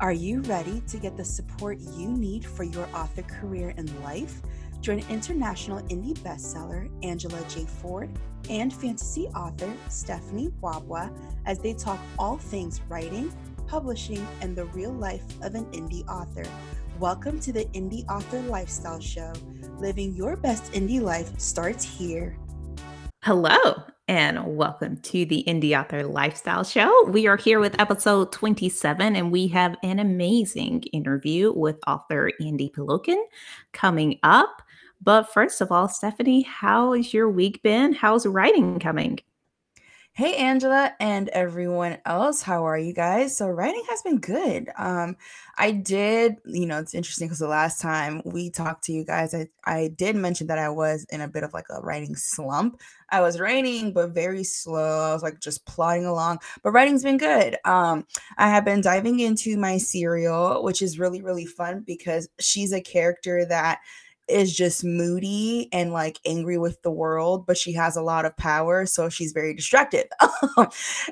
Are you ready to get the support you need for your author career and life? Join international indie bestseller Angela J. Ford and fantasy author Stephanie Wabwa as they talk all things writing, publishing, and the real life of an indie author. Welcome to the Indie Author Lifestyle Show. Living your best indie life starts here. Hello, and welcome to the Indie Author Lifestyle Show. We are here with episode 27, and we have an amazing interview with author Andy Peloquin coming up. But first of all, Stephanie, how has your week been? How's writing coming? Hey Angela and everyone else, how are you guys? So writing has been good. Um I did, you know, it's interesting because the last time we talked to you guys, I I did mention that I was in a bit of like a writing slump. I was writing but very slow. I was like just plodding along, but writing's been good. Um I have been diving into my serial, which is really really fun because she's a character that is just moody and like angry with the world, but she has a lot of power, so she's very destructive.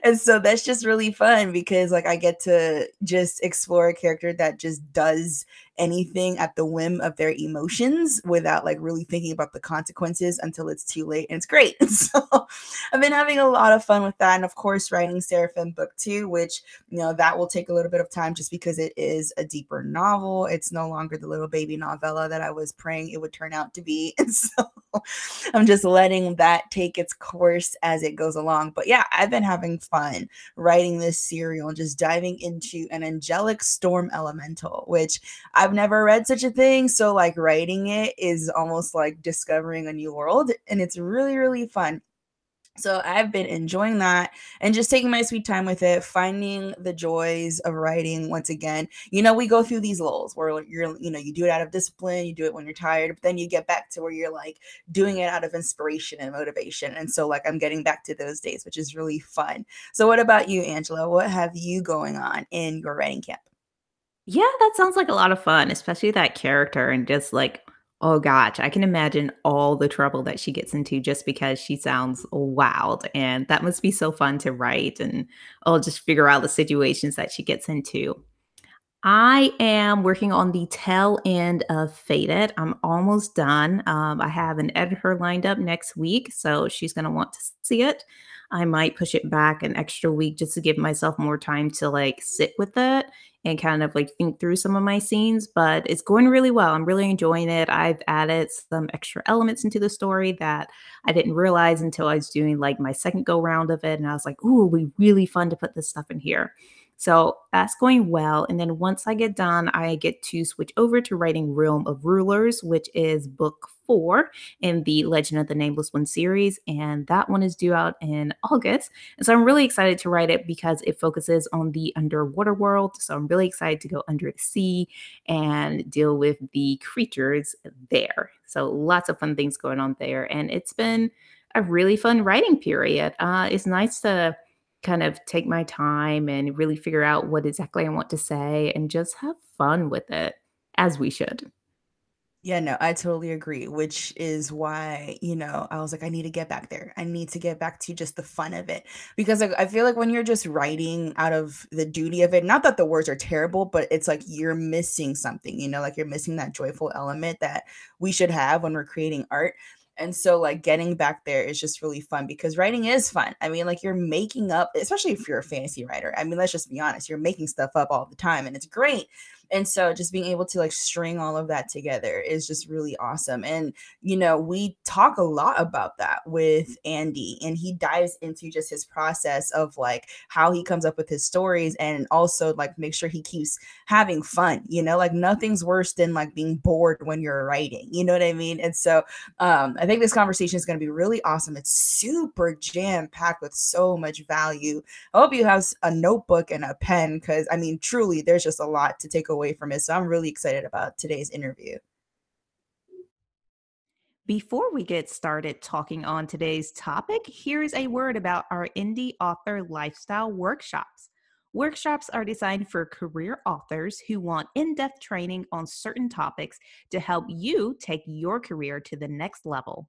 and so that's just really fun because like I get to just explore a character that just does anything at the whim of their emotions without like really thinking about the consequences until it's too late. And it's great. so I've been having a lot of fun with that. And of course, writing Seraphim book two, which, you know, that will take a little bit of time just because it is a deeper novel. It's no longer the little baby novella that I was praying it would turn out to be. And so I'm just letting that take its course as it goes along. But yeah, I've been having fun writing this serial and just diving into an angelic storm elemental, which I've never read such a thing. So, like, writing it is almost like discovering a new world. And it's really, really fun. So I've been enjoying that and just taking my sweet time with it, finding the joys of writing once again. You know, we go through these lulls where you're, you know, you do it out of discipline, you do it when you're tired, but then you get back to where you're like doing it out of inspiration and motivation. And so like I'm getting back to those days, which is really fun. So what about you, Angela? What have you going on in your writing camp? Yeah, that sounds like a lot of fun, especially that character and just like Oh gosh, I can imagine all the trouble that she gets into just because she sounds wild. And that must be so fun to write and I'll just figure out the situations that she gets into. I am working on the tail end of Fated. I'm almost done. Um, I have an editor lined up next week, so she's going to want to see it. I might push it back an extra week just to give myself more time to like sit with it and kind of like think through some of my scenes, but it's going really well. I'm really enjoying it. I've added some extra elements into the story that I didn't realize until I was doing like my second go round of it. And I was like, ooh, it'll be really fun to put this stuff in here. So that's going well. And then once I get done, I get to switch over to writing Realm of Rulers, which is book four in the Legend of the Nameless One series. And that one is due out in August. And so I'm really excited to write it because it focuses on the underwater world. So I'm really excited to go under the sea and deal with the creatures there. So lots of fun things going on there. And it's been a really fun writing period. Uh, it's nice to kind of take my time and really figure out what exactly I want to say and just have fun with it as we should. Yeah, no, I totally agree, which is why, you know, I was like, I need to get back there. I need to get back to just the fun of it. Because like, I feel like when you're just writing out of the duty of it, not that the words are terrible, but it's like you're missing something, you know, like you're missing that joyful element that we should have when we're creating art. And so like getting back there is just really fun because writing is fun. I mean, like you're making up, especially if you're a fantasy writer. I mean, let's just be honest, you're making stuff up all the time and it's great. And so just being able to like string all of that together is just really awesome. And, you know, we talk a lot about that with Andy, and he dives into just his process of like how he comes up with his stories and also like make sure he keeps having fun, you know, like nothing's worse than like being bored when you're writing, you know what I mean? And so um, I think this conversation is going to be really awesome. It's super jam packed with so much value. I hope you have a notebook and a pen because I mean, truly, there's just a lot to take away away from it. So I'm really excited about today's interview. Before we get started talking on today's topic, here's a word about our indie author lifestyle workshops. Workshops are designed for career authors who want in depth training on certain topics to help you take your career to the next level.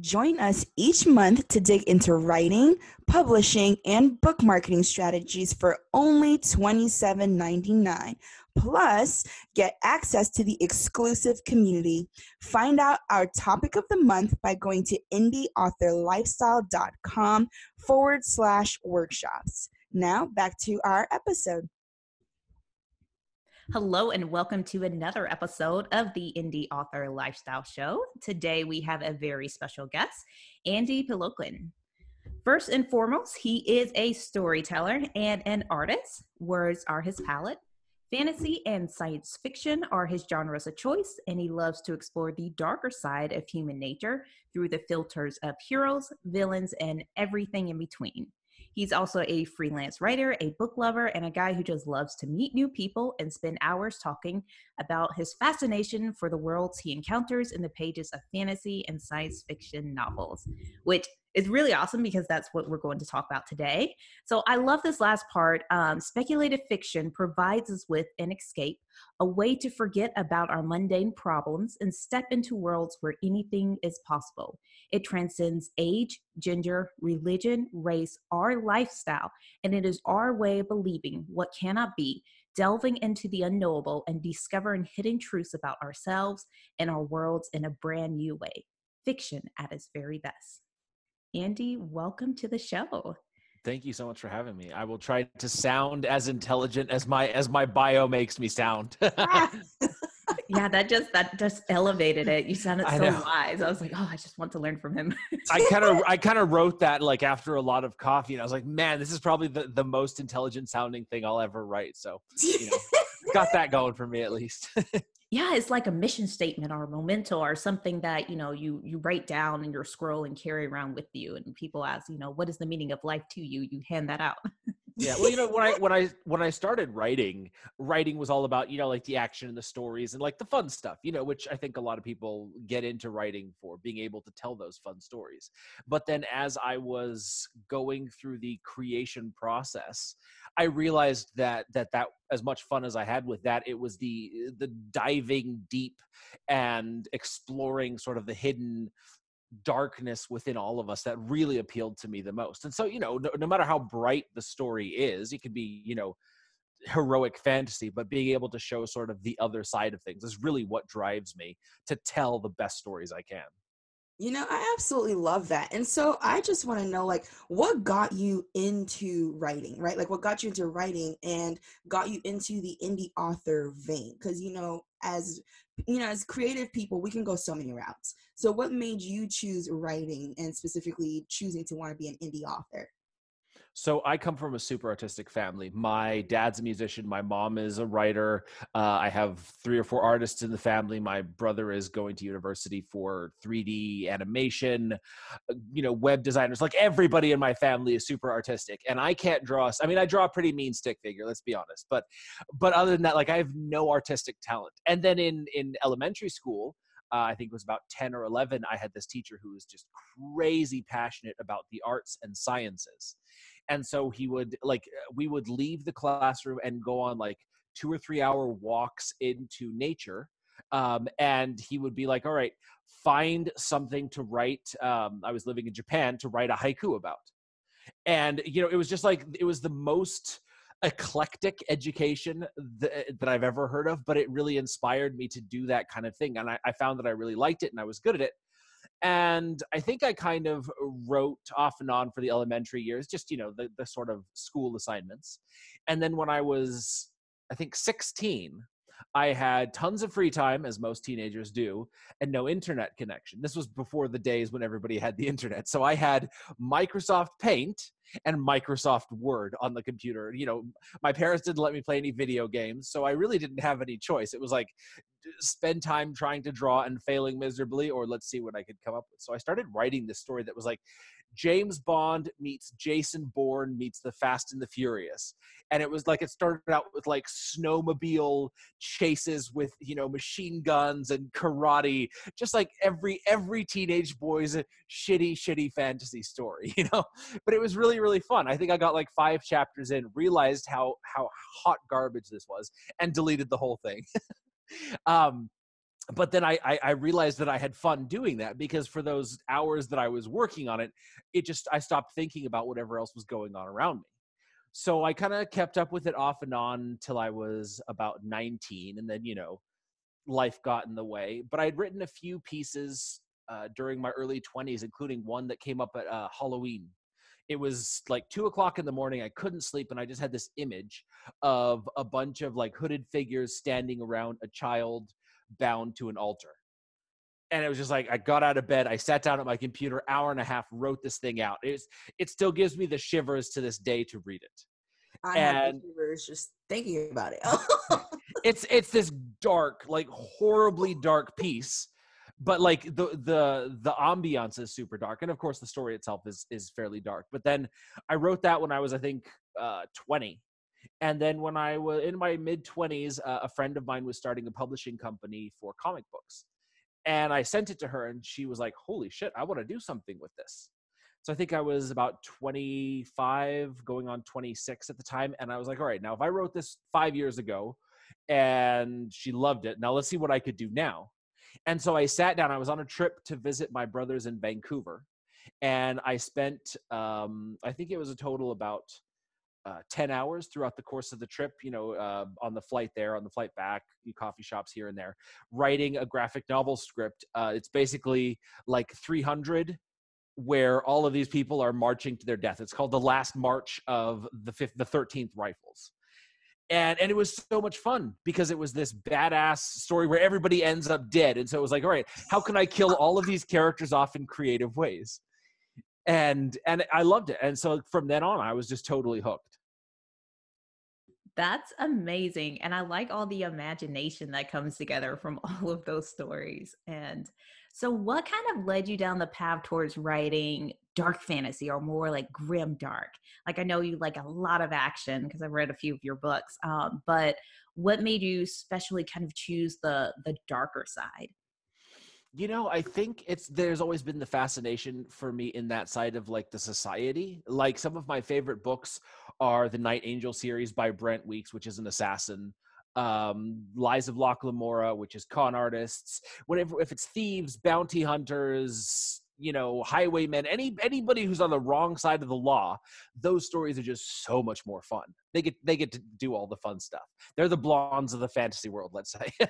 Join us each month to dig into writing, publishing, and book marketing strategies for only $27.99. Plus, get access to the exclusive community. Find out our topic of the month by going to indieauthorlifestyle.com forward slash workshops. Now, back to our episode. Hello, and welcome to another episode of the Indie Author Lifestyle Show. Today, we have a very special guest, Andy Peloquin. First and foremost, he is a storyteller and an artist. Words are his palette. Fantasy and science fiction are his genres of choice, and he loves to explore the darker side of human nature through the filters of heroes, villains, and everything in between. He's also a freelance writer, a book lover, and a guy who just loves to meet new people and spend hours talking about his fascination for the worlds he encounters in the pages of fantasy and science fiction novels, which is really awesome because that's what we're going to talk about today. So I love this last part. Um, speculative fiction provides us with an escape, a way to forget about our mundane problems and step into worlds where anything is possible. It transcends age, gender, religion, race, or lifestyle, and it is our way of believing what cannot be, delving into the unknowable, and discovering hidden truths about ourselves and our worlds in a brand new way. Fiction at its very best. Andy, welcome to the show. Thank you so much for having me. I will try to sound as intelligent as my as my bio makes me sound. yeah, that just that just elevated it. You sounded so wise. I was like, oh, I just want to learn from him. I kind of I kind of wrote that like after a lot of coffee, and I was like, man, this is probably the, the most intelligent sounding thing I'll ever write. So, you know, got that going for me at least yeah it's like a mission statement or a memento or something that you know you you write down in your scroll and carry around with you and people ask you know what is the meaning of life to you? You hand that out yeah well you know when i when i when i started writing writing was all about you know like the action and the stories and like the fun stuff you know which i think a lot of people get into writing for being able to tell those fun stories. But then as i was going through the creation process i realized that that that as much fun as i had with that it was the the diving deep and exploring sort of the hidden darkness within all of us that really appealed to me the most. And so, you know, no, no, matter how bright the story is, it could be, you know, heroic fantasy, but being able to show sort of the other side of things is really what drives me to tell the best stories I can. You know, I absolutely love that. And so I just want to know like what got you into writing, right? Like what got you into writing and got you into the indie author vein cuz you know, as you know, as creative people, we can go so many routes. So what made you choose writing and specifically choosing to want to be an indie author? So I come from a super artistic family. My dad's a musician. My mom is a writer. Uh, I have three or four artists in the family. My brother is going to university for 3D animation. Uh, you know, web designers. Like everybody in my family is super artistic, and I can't draw. I mean, I draw a pretty mean stick figure. Let's be honest. But but other than that, like I have no artistic talent. And then in in elementary school. Uh, I think it was about 10 or 11, I had this teacher who was just crazy passionate about the arts and sciences and so he would like we would leave the classroom and go on like two or three hour walks into nature um, and he would be like all right find something to write um, i was living in japan to write a haiku about. And you know it was just like it was the most eclectic education that, that i've ever heard of but it really inspired me to do that kind of thing and I, I found that i really liked it and i was good at it and i think i kind of wrote off and on for the elementary years just you know the, the sort of school assignments. And then when i was i think 16 I had tons of free time, as most teenagers do, and no internet connection. This was before the days when everybody had the internet. So I had Microsoft Paint and Microsoft Word on the computer. You know, my parents didn't let me play any video games, so I really didn't have any choice. It was like spend time trying to draw and failing miserably, or let's see what I could come up with. So I started writing this story that was like James Bond meets Jason Bourne meets the Fast and the Furious. And it was like it started out with like snowmobile chases with, you know, machine guns and karate, just like every every teenage boy's shitty shitty fantasy story, you know. But it was really really fun. I think I got like 5 chapters in, realized how how hot garbage this was and deleted the whole thing. um but then I, I, I realized that I had fun doing that because for those hours that I was working on it, it just I stopped thinking about whatever else was going on around me. So I kind of kept up with it off and on till I was about 19, and then you know, life got in the way. But I'd written a few pieces uh, during my early 20s, including one that came up at uh, Halloween. It was like two o'clock in the morning. I couldn't sleep, and I just had this image of a bunch of like hooded figures standing around a child bound to an altar. And it was just like I got out of bed, I sat down at my computer, hour and a half, wrote this thing out. It's it still gives me the shivers to this day to read it. I and have shivers just thinking about it. it's it's this dark, like horribly dark piece, but like the the the ambiance is super dark, and of course the story itself is is fairly dark. But then I wrote that when I was I think uh, twenty, and then when I was in my mid 20s, uh, a friend of mine was starting a publishing company for comic books. And I sent it to her, and she was like, Holy shit, I want to do something with this. So I think I was about 25, going on 26 at the time. And I was like, All right, now if I wrote this five years ago and she loved it, now let's see what I could do now. And so I sat down, I was on a trip to visit my brothers in Vancouver. And I spent, um, I think it was a total about uh, 10 hours throughout the course of the trip, you know, uh, on the flight there, on the flight back, coffee shops here and there, writing a graphic novel script. Uh, it's basically like 300 where all of these people are marching to their death. It's called The Last March of the fifth, the 13th Rifles. And, and it was so much fun because it was this badass story where everybody ends up dead. And so it was like, all right, how can I kill all of these characters off in creative ways? And and I loved it. And so from then on, I was just totally hooked. That's amazing. And I like all the imagination that comes together from all of those stories. And so, what kind of led you down the path towards writing dark fantasy or more like grim dark? Like, I know you like a lot of action because I've read a few of your books, um, but what made you especially kind of choose the the darker side? You know i think it's there's always been the fascination for me in that side of like the society. Like some of my favorite books are the night angel series by brent weeks which is an assassin. Um lies of locke lamora which is con artists. Whatever if it's thieves bounty hunters you know highwaymen any anybody who's on the wrong side of the law those stories are just so much more fun. They get they get to do all the fun stuff. They're the blondes of the fantasy world let's say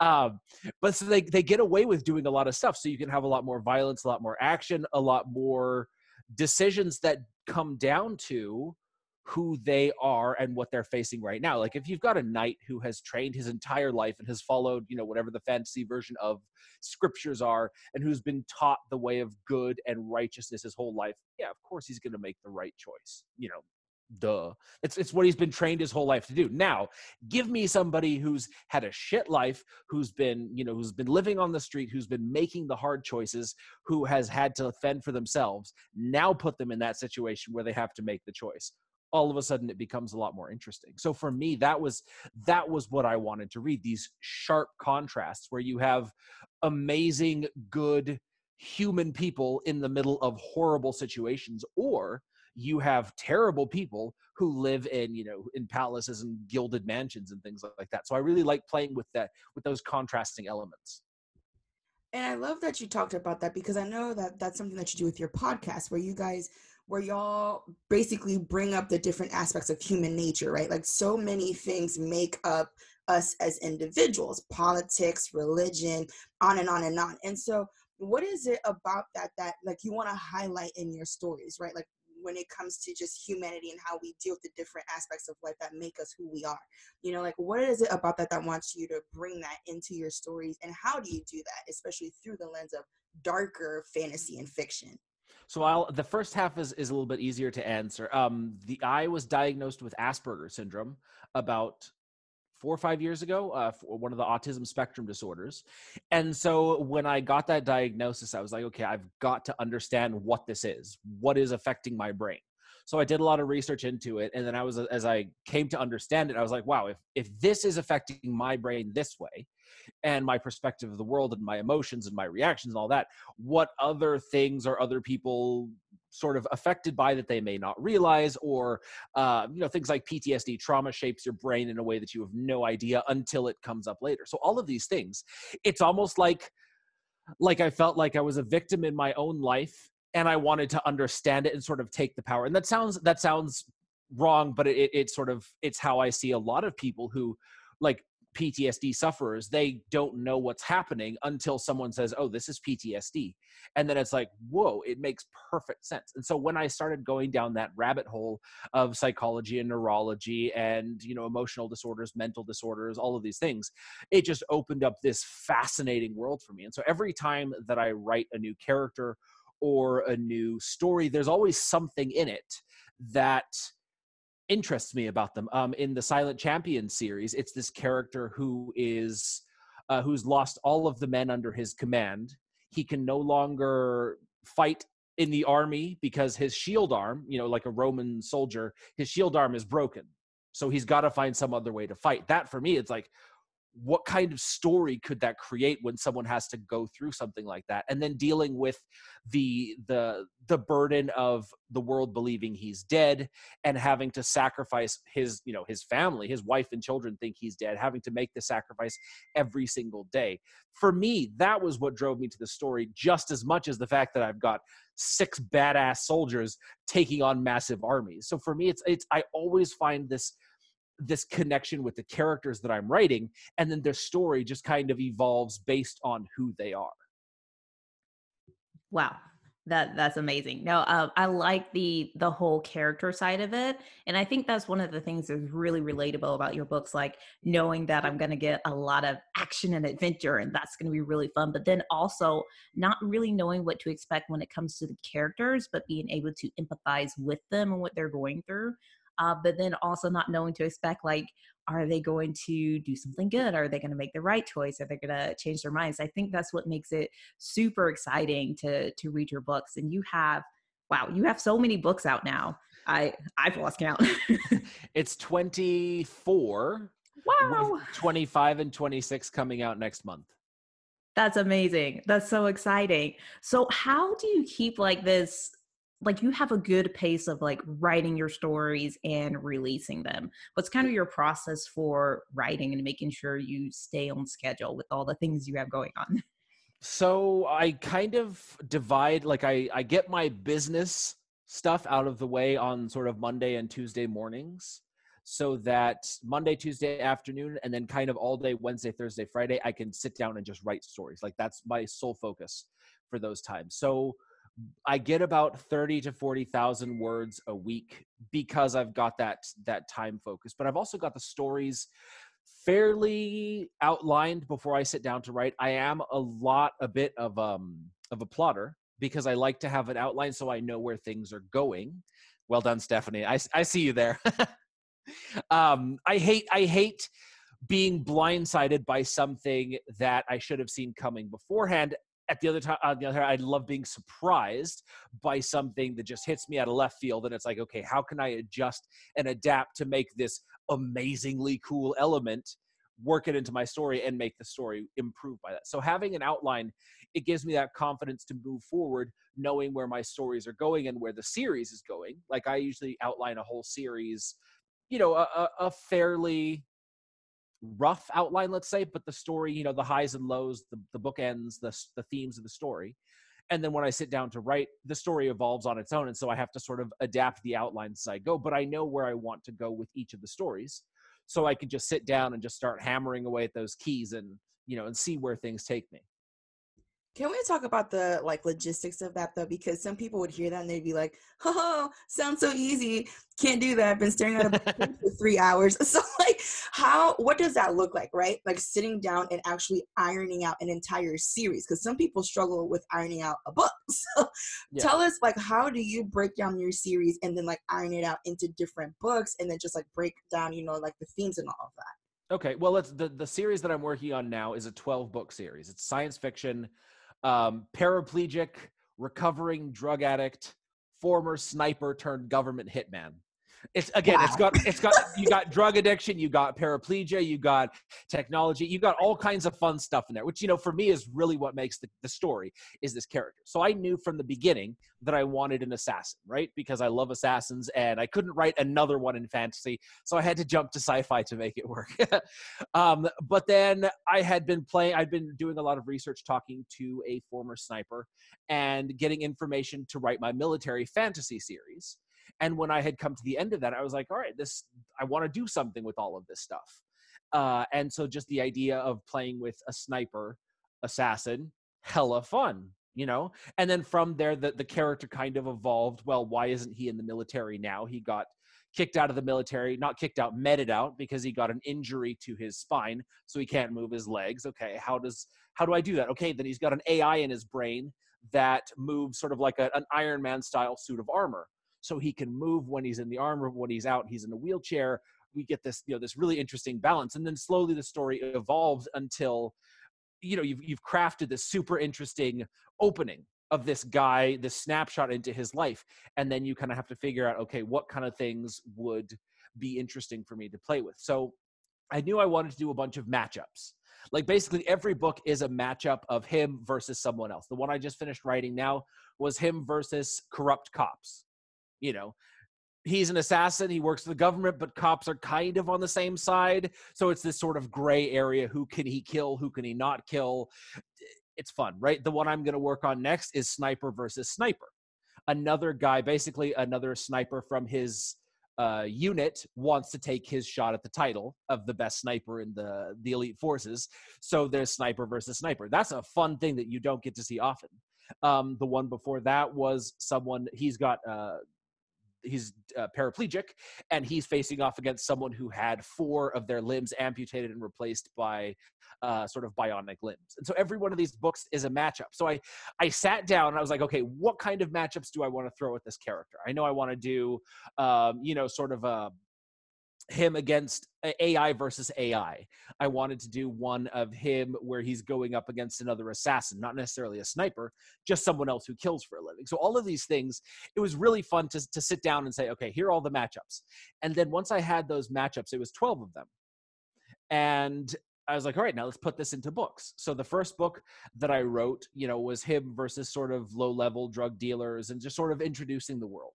um, but so they, they get away with doing a lot of stuff. So you can have a lot more violence, a lot more action, a lot more decisions that come down to who they are and what they're facing right now. Like if you've got a knight who has trained his entire life and has followed, you know, whatever the fantasy version of scriptures are and who's been taught the way of good and righteousness his whole life, yeah, of course he's going to make the right choice. You know, duh. It's it's what he's been trained his whole life to do. Now give me somebody who's had a shit life who's been you know who's been living on the street who's been making the hard choices who has had to fend for themselves. Now put them in that situation where they have to make the choice. All of a sudden it becomes a lot more interesting. So for me that was that was what i wanted to read these sharp contrasts where you have amazing good human people in the middle of horrible situations or you have terrible people who live in you know in palaces and gilded mansions and things like that. So i really like playing with that with those contrasting elements. And i love that you talked about that because i know that that's something that you do with your podcast where you guys where y'all basically bring up the different aspects of human nature right? Like so many things make up us as individuals politics religion on and on and on. And so what is it about that that like you want to highlight in your stories right? Like when it comes to just humanity and how we deal with the different aspects of life that make us who we are you know like what is it about that that wants you to bring that into your stories and how do you do that especially through the lens of darker fantasy and fiction so I'll, the first half is, is a little bit easier to answer. Um, the I was diagnosed with Asperger syndrome about four or five years ago, uh, one of the autism spectrum disorders. And so when I got that diagnosis, I was like, okay, I've got to understand what this is, what is affecting my brain. So I did a lot of research into it, and then I was as I came to understand it, I was like, wow, if if this is affecting my brain this way, and my perspective of the world and my emotions and my reactions and all that, what other things are other people sort of affected by that they may not realize or uh, you know things like ptsd trauma shapes your brain in a way that you have no idea until it comes up later. So all of these things it's almost like like i felt like i was a victim in my own life and i wanted to understand it and sort of take the power. And that sounds that sounds wrong but it, it sort of it's how i see a lot of people who like PTSD sufferers, they don't know what's happening until someone says, Oh, this is PTSD. And then it's like, Whoa, it makes perfect sense. And so when I started going down that rabbit hole of psychology and neurology and, you know, emotional disorders, mental disorders, all of these things, it just opened up this fascinating world for me. And so every time that I write a new character or a new story, there's always something in it that interests me about them. Um, in the Silent Champion series, it's this character who is uh, who's lost all of the men under his command. He can no longer fight in the army because his shield arm, you know, like a Roman soldier, his shield arm is broken. So he's got to find some other way to fight. That for me, it's like, what kind of story could that create when someone has to go through something like that? And then dealing with the the the burden of the world believing he's dead and having to sacrifice his you know his family his wife and children think he's dead having to make the sacrifice every single day. For me that was what drove me to the story just as much as the fact that i've got six badass soldiers taking on massive armies. So for me it's it's i always find this this connection with the characters that I'm writing, and then their story just kind of evolves based on who they are. Wow, that that's amazing. No, uh, I like the the whole character side of it, and I think that's one of the things that's really relatable about your books. Like knowing that I'm going to get a lot of action and adventure, and that's going to be really fun. But then also not really knowing what to expect when it comes to the characters, but being able to empathize with them and what they're going through uh, but then also not knowing to expect like are they going to do something good? Are they going to make the right choice? Are they going to change their minds? I think that's what makes it super exciting to to read your books and you have wow you have so many books out now. I i've lost count. It's 24 wow. 25 and 26 coming out next month. That's amazing. That's so exciting. So how do you keep like this like you have a good pace of like writing your stories and releasing them. What's kind of your process for writing and making sure you stay on schedule with all the things you have going on? So i kind of divide like i i get my business stuff out of the way on sort of monday and tuesday mornings so that monday tuesday afternoon and then kind of all day wednesday thursday friday i can sit down and just write stories. Like that's my sole focus for those times. So I get about 30 to 40,000 words a week because I've got that that time focus. But I've also got the stories fairly outlined before I sit down to write. I am a lot a bit of um of a plotter because I like to have an outline so I know where things are going. Well done, Stephanie. I I see you there. um I hate I hate being blindsided by something that I should have seen coming beforehand at the other time on the other hand, I love being surprised by something that just hits me out of left field and it's like, okay, how can I adjust and adapt to make this amazingly cool element work it into my story and make the story improve by that. So having an outline, it gives me that confidence to move forward, knowing where my stories are going and where the series is going. Like I usually outline a whole series, you know, a, a fairly rough outline, let's say, but the story, you know, the highs and lows, the, the bookends, the, the themes of the story. And then when I sit down to write, the story evolves on its own. And so I have to sort of adapt the outlines as I go, but I know where I want to go with each of the stories. So I can just sit down and just start hammering away at those keys and, you know, and see where things take me. Can we talk about the like logistics of that though? Because some people would hear that and they'd be like, "Oh, sounds so easy. Can't do that. I've been staring at a for three hours." So, like, how? What does that look like, right? Like sitting down and actually ironing out an entire series. Because some people struggle with ironing out a book. So, yeah. tell us, like, how do you break down your series and then like iron it out into different books and then just like break down, you know, like the themes and all of that. Okay, well, it's the the series that I'm working on now is a 12 book series. It's science fiction um, paraplegic, recovering drug addict, former sniper turned government hitman. It's again, wow. it's got it's got you got drug addiction, you got paraplegia, you got technology, you got all kinds of fun stuff in there, which you know for me is really what makes the, the story is this character. So I knew from the beginning that I wanted an assassin, right? Because I love assassins and I couldn't write another one in fantasy, so I had to jump to sci-fi to make it work. um, but then I had been playing, I'd been doing a lot of research, talking to a former sniper, and getting information to write my military fantasy series and when I had come to the end of that, I was like, all right, this I want to do something with all of this stuff. Uh, and so just the idea of playing with a sniper assassin, hella fun, you know. And then from there, the the character kind of evolved. Well, why isn't he in the military now? He got kicked out of the military, not kicked out, meted out because he got an injury to his spine, so he can't move his legs. Okay, how does how do I do that? Okay, then he's got an AI in his brain that moves sort of like a, an Iron Man style suit of armor so he can move when he's in the armor when he's out he's in a wheelchair. We get this you know this really interesting balance and then slowly the story evolves until you know you've, you've crafted this super interesting opening of this guy this snapshot into his life and then you kind of have to figure out okay what kind of things would be interesting for me to play with. So i knew i wanted to do a bunch of matchups. Like basically every book is a matchup of him versus someone else. The one i just finished writing now was him versus corrupt cops you know he's an assassin he works for the government but cops are kind of on the same side. So it's this sort of gray area who can he kill who can he not kill? It's fun right? The one i'm going to work on next is sniper versus sniper. Another guy basically another sniper from his uh, unit wants to take his shot at the title of the best sniper in the the elite forces. So there's sniper versus sniper. That's a fun thing that you don't get to see often. Um, the one before that was someone he's got uh, he's uh, paraplegic and he's facing off against someone who had four of their limbs amputated and replaced by uh, sort of bionic limbs. And so every one of these books is a matchup. So i i sat down and i was like okay what kind of matchups do i want to throw at this character? I know i want to do um, you know sort of a him against AI versus AI. I wanted to do one of him where he's going up against another assassin, not necessarily a sniper, just someone else who kills for a living. So all of these things, it was really fun to to sit down and say, okay, here are all the matchups. And then once I had those matchups, it was 12 of them. And I was like, all right, now let's put this into books. So the first book that I wrote, you know, was him versus sort of low level drug dealers and just sort of introducing the world.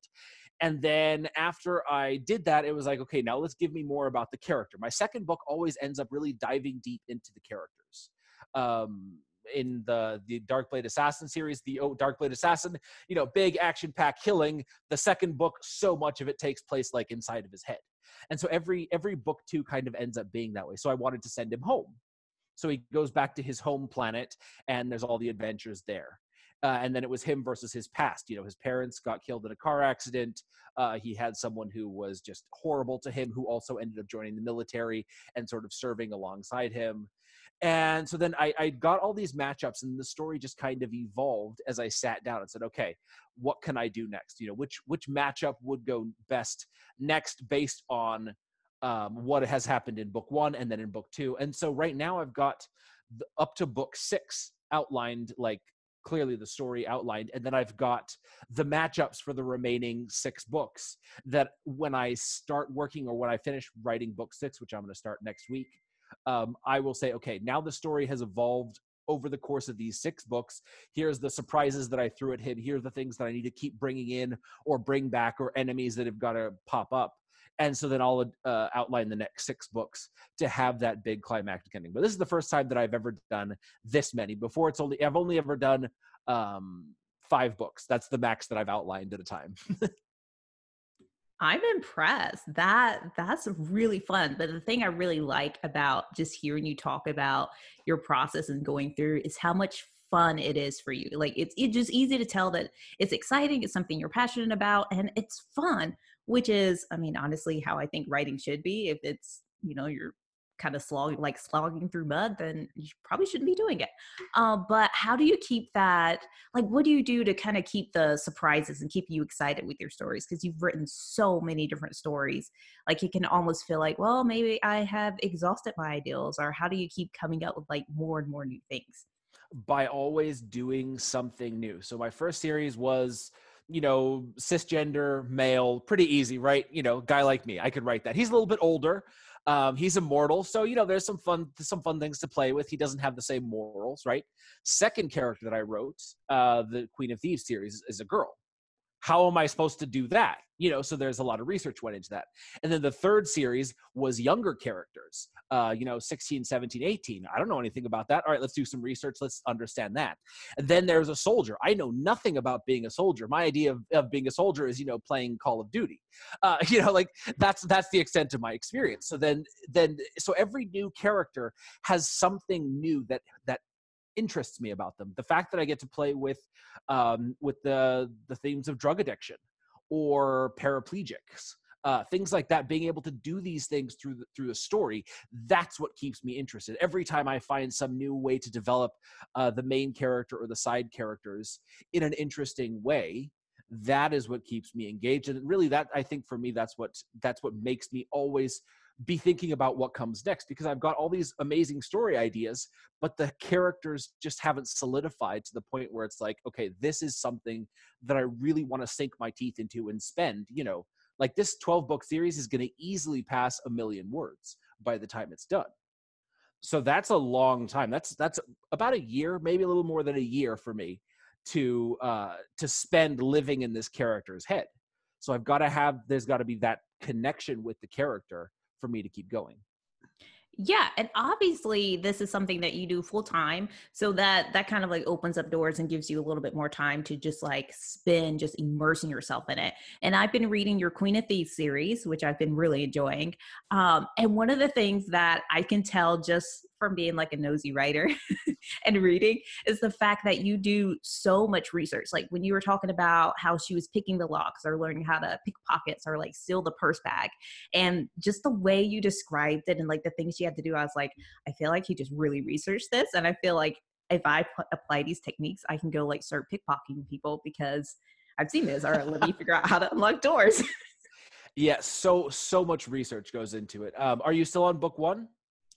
And then after I did that, it was like, okay, now let's give me more about the character. My second book always ends up really diving deep into the characters. Um, in the the Darkblade Assassin series, the oh, Darkblade Assassin, you know, big action pack killing. The second book, so much of it takes place like inside of his head, and so every every book two kind of ends up being that way. So I wanted to send him home, so he goes back to his home planet, and there's all the adventures there uh, and then it was him versus his past. You know, his parents got killed in a car accident. Uh, he had someone who was just horrible to him, who also ended up joining the military and sort of serving alongside him. And so then I, I got all these matchups, and the story just kind of evolved as I sat down and said, "Okay, what can I do next? You know, which which matchup would go best next based on um, what has happened in book one and then in book two. And so right now I've got the, up to book six outlined like clearly the story outlined and then i've got the matchups for the remaining six books that when i start working or when i finish writing book six which i'm going to start next week um, i will say okay now the story has evolved over the course of these six books. Here's the surprises that i threw at him. Here are the things that i need to keep bringing in or bring back or enemies that have got to pop up and so then I'll uh, outline the next six books to have that big climactic ending. But this is the first time that I've ever done this many. Before it's only I've only ever done um, five books. That's the max that I've outlined at a time. I'm impressed. That that's really fun. But the thing I really like about just hearing you talk about your process and going through is how much fun it is for you. Like it's it's just easy to tell that it's exciting, it's something you're passionate about, and it's fun which is, I mean, honestly, how I think writing should be. If it's, you know, you're kind of slog like slogging through mud, then you probably shouldn't be doing it. Uh, but how do you keep that? Like, what do you do to kind of keep the surprises and keep you excited with your stories? Because you've written so many different stories. Like, it can almost feel like, well, maybe I have exhausted my ideals. Or how do you keep coming up with like more and more new things? By always doing something new. So, my first series was you know, cisgender, male, pretty easy, right? You know, guy like me, I could write that. He's a little bit older. Um, he's immortal, so you know there's some fun some fun things to play with. He doesn't have the same morals, right? Second character that I wrote, uh, the Queen of Thieves series, is a girl how am I supposed to do that? You know, so there's a lot of research went into that. And then the third series was younger characters, uh, you know, 16, 17, 18. I don't know anything about that. All right, let's do some research. Let's understand that. And then there's a soldier. I know nothing about being a soldier. My idea of, of being a soldier is, you know, playing Call of Duty. Uh, you know, like that's that's the extent of my experience. So then then so every new character has something new that that interests me about them. The fact that I get to play with um, with the the themes of drug addiction or paraplegics. Uh, things like that being able to do these things through the, through the story that's what keeps me interested every time i find some new way to develop uh, the main character or the side characters in an interesting way that is what keeps me engaged and really that i think for me that's what that's what makes me always be thinking about what comes next because I've got all these amazing story ideas, but the characters just haven't solidified to the point where it's like, okay, this is something that I really want to sink my teeth into and spend, you know, like this 12 book series is going to easily pass a million words by the time it's done. So that's a long time. That's that's about a year, maybe a little more than a year for me to uh to spend living in this character's head. So I've got to have there's got to be that connection with the character for me to keep going. Yeah and obviously this is something that you do full time so that that kind of like opens up doors and gives you a little bit more time to just like spend just immersing yourself in it. And i've been reading your queen of thieves series which i've been really enjoying um, and one of the things that i can tell just from being like a nosy writer and reading is the fact that you do so much research. Like when you were talking about how she was picking the locks or learning how to pick pockets or like steal the purse bag, and just the way you described it and like the things she had to do, I was like, I feel like he just really researched this, and I feel like if I p- apply these techniques, I can go like start pickpocketing people because I've seen this. All right, let me figure out how to unlock doors. yeah, so so much research goes into it. Um, are you still on book one?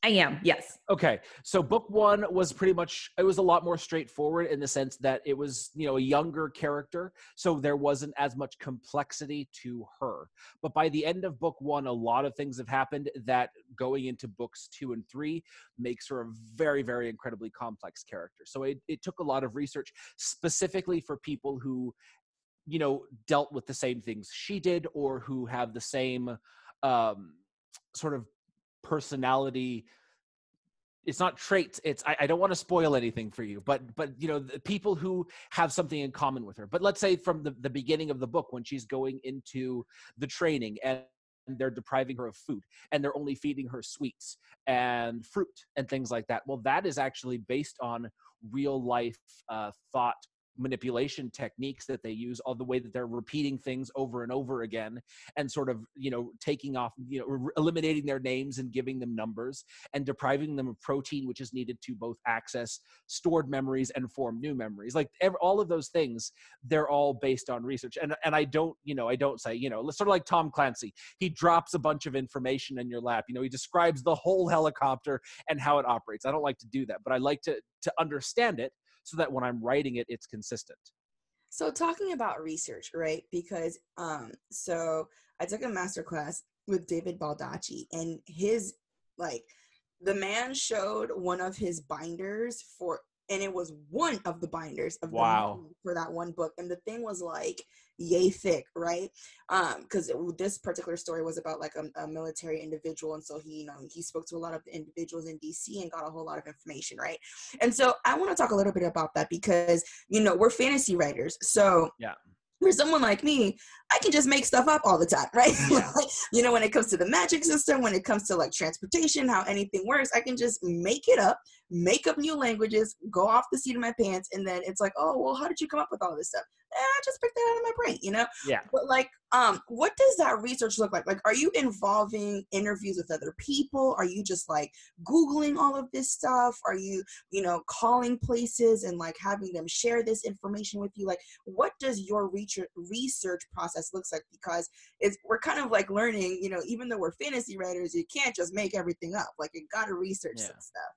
I am, yes. Okay. So book one was pretty much it was a lot more straightforward in the sense that it was, you know, a younger character. So there wasn't as much complexity to her. But by the end of book one, a lot of things have happened that going into books two and three makes her a very, very incredibly complex character. So it, it took a lot of research specifically for people who, you know, dealt with the same things she did or who have the same um sort of personality it's not traits it's I, I, don't want to spoil anything for you but but you know the people who have something in common with her. But let's say from the, the beginning of the book when she's going into the training and they're depriving her of food and they're only feeding her sweets and fruit and things like that. Well that is actually based on real life uh, thought manipulation techniques that they use all the way that they're repeating things over and over again and sort of you know taking off you know eliminating their names and giving them numbers and depriving them of protein which is needed to both access stored memories and form new memories. Like every, all of those things they're all based on research. And and I don't you know I don't say you know sort of like Tom Clancy. He drops a bunch of information in your lap. You know he describes the whole helicopter and how it operates. I don't like to do that but I like to to understand it so that when I'm writing it, it's consistent. So talking about research, right? Because um, so I took a master class with David Baldacci, and his like the man showed one of his binders for and it was one of the binders of wow. for that one book and the thing was like yay thick right um because this particular story was about like a, a, military individual and so he you know he spoke to a lot of individuals in dc and got a whole lot of information right and so i want to talk a little bit about that because you know we're fantasy writers so yeah for someone like me, I can just make stuff up all the time, right? Yeah. you know, when it comes to the magic system, when it comes to like transportation, how anything works, I can just make it up, make up new languages, go off the seat of my pants, and then it's like, oh, well, how did you come up with all this stuff? eh, I just picked that out of my brain, you know? Yeah. But like, um, what does that research look like? Like, are you involving interviews with other people? Are you just like Googling all of this stuff? Are you, you know, calling places and like having them share this information with you? Like, what does your research research process looks like? Because it's we're kind of like learning, you know, even though we're fantasy writers, you can't just make everything up. Like you gotta research yeah. some stuff.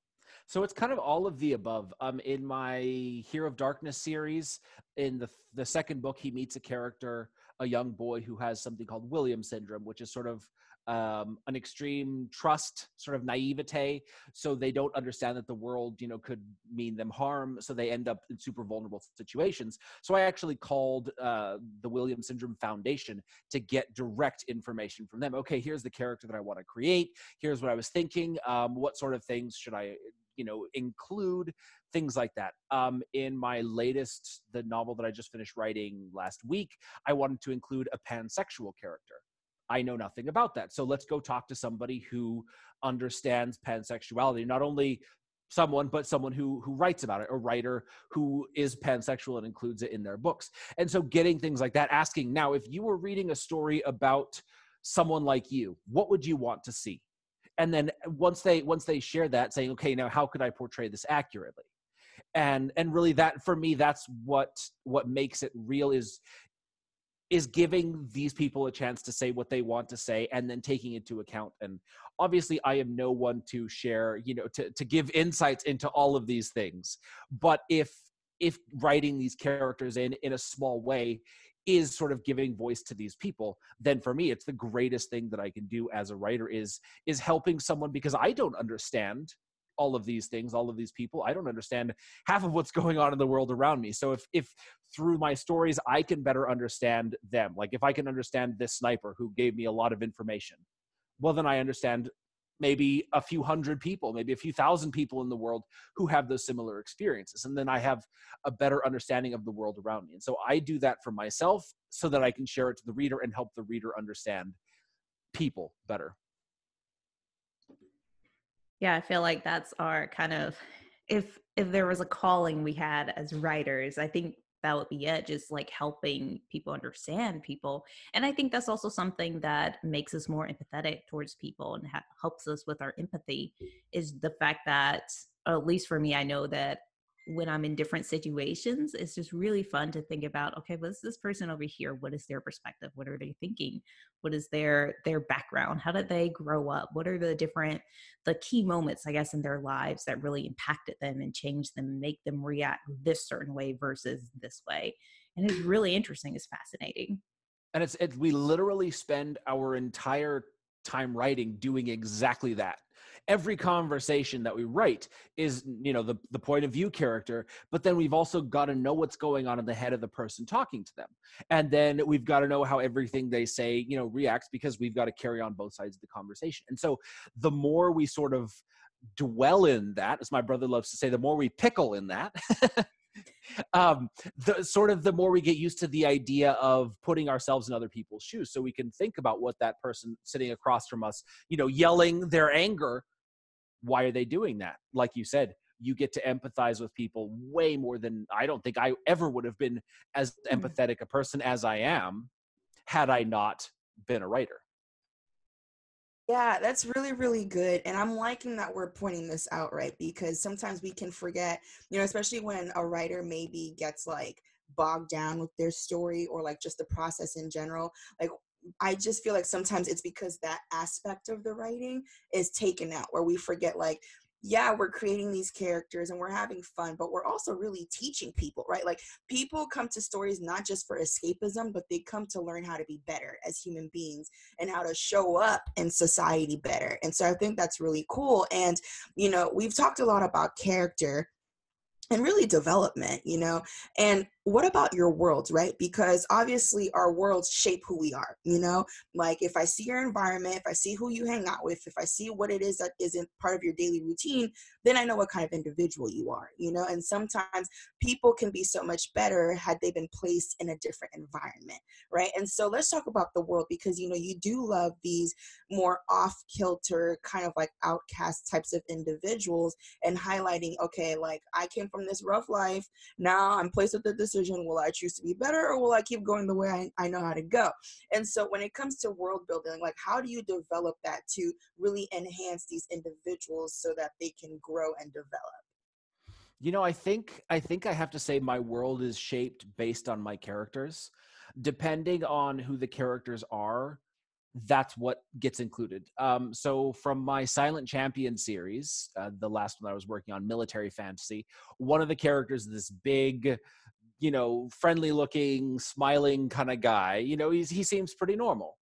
So it's kind of all of the above. Um, in my Hero of Darkness series, in the the second book, he meets a character, a young boy who has something called William syndrome, which is sort of um, an extreme trust, sort of naivete. So they don't understand that the world, you know, could mean them harm. So they end up in super vulnerable situations. So I actually called uh, the William Syndrome Foundation to get direct information from them. Okay, here's the character that I want to create. Here's what I was thinking. Um, what sort of things should I you know include things like that. Um, in my latest the novel that i just finished writing last week i wanted to include a pansexual character. I know nothing about that. So let's go talk to somebody who understands pansexuality. Not only someone but someone who who writes about it a writer who is pansexual and includes it in their books. And so getting things like that asking now if you were reading a story about someone like you what would you want to see and then once they once they share that saying okay now how could i portray this accurately? And and really that for me that's what what makes it real is is giving these people a chance to say what they want to say and then taking into account. And obviously i am no one to share you know to, to give insights into all of these things. But if if writing these characters in in a small way is sort of giving voice to these people then for me it's the greatest thing that i can do as a writer is is helping someone because i don't understand all of these things all of these people. I don't understand half of what's going on in the world around me. So if if through my stories i can better understand them like if i can understand this sniper who gave me a lot of information well then i understand maybe a few hundred people, maybe a few thousand people in the world who have those similar experiences. And then I have a better understanding of the world around me. And so I do that for myself so that I can share it to the reader and help the reader understand people better. Yeah, I feel like that's our kind of if if there was a calling we had as writers, I think that would be it just like helping people understand people and i think that's also something that makes us more empathetic towards people and ha- helps us with our empathy is the fact that at least for me i know that when I'm in different situations, it's just really fun to think about, okay, what's this person over here? What is their perspective? What are they thinking? What is their their background? How did they grow up? What are the different the key moments, I guess, in their lives that really impacted them and changed them make them react this certain way versus this way? And it's really interesting, it's fascinating. And it's it, we literally spend our entire time writing doing exactly that. Every conversation that we write is you know the, the point of view character but then we've also got to know what's going on in the head of the person talking to them. And then we've got to know how everything they say you know reacts because we've got to carry on both sides of the conversation. And so the more we sort of dwell in that as my brother loves to say the more we pickle in that um, the sort of the more we get used to the idea of putting ourselves in other people's shoes so we can think about what that person sitting across from us you know yelling their anger why are they doing that like you said you get to empathize with people way more than i don't think i ever would have been as mm. empathetic a person as i am had i not been a writer yeah, that's really, really good. And I'm liking that we're pointing this out, right? Because sometimes we can forget, you know, especially when a writer maybe gets like bogged down with their story or like just the process in general. Like, I just feel like sometimes it's because that aspect of the writing is taken out where we forget, like, yeah, we're creating these characters and we're having fun, but we're also really teaching people, right? Like people come to stories not just for escapism, but they come to learn how to be better as human beings and how to show up in society better. And so I think that's really cool. And, you know, we've talked a lot about character and really development, you know. And what about your worlds, right? Because obviously our worlds shape who we are, you know? Like if I see your environment, if I see who you hang out with, if I see what it is that isn't part of your daily routine, then I know what kind of individual you are, you know? And sometimes people can be so much better had they been placed in a different environment, right? And so let's talk about the world because, you know, you do love these more off kilter, kind of like outcast types of individuals and highlighting, okay, like I came from this rough life. Now I'm placed with this decision will i choose to be better or will i keep going the way I, I know how to go? And so when it comes to world building like how do you develop that to really enhance these individuals so that they can grow and develop? You know i think i think i have to say my world is shaped based on my characters. Depending on who the characters are that's what gets included. Um, so from my Silent Champion series, uh, the last one I was working on, military fantasy, one of the characters is this big, you know, friendly looking, smiling kind of guy. You know, he's, he seems pretty normal.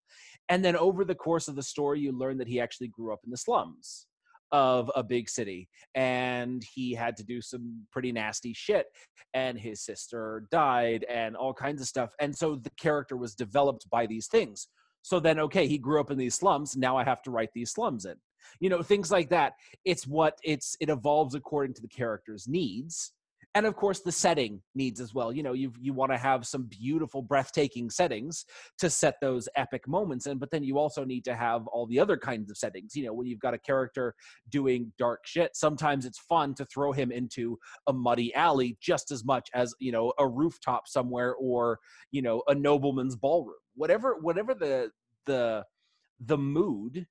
And then over the course of the story, you learn that he actually grew up in the slums of a big city and he had to do some pretty nasty shit and his sister died and all kinds of stuff and so the character was developed by these things so then, okay, he grew up in these slums. Now I have to write these slums in. You know, things like that. It's what it's it evolves according to the character's needs. And of course the setting needs as well. You know, you you want to have some beautiful, breathtaking settings to set those epic moments in, but then you also need to have all the other kinds of settings. You know, when you've got a character doing dark shit, sometimes it's fun to throw him into a muddy alley just as much as, you know, a rooftop somewhere or, you know, a nobleman's ballroom whatever whatever the the the mood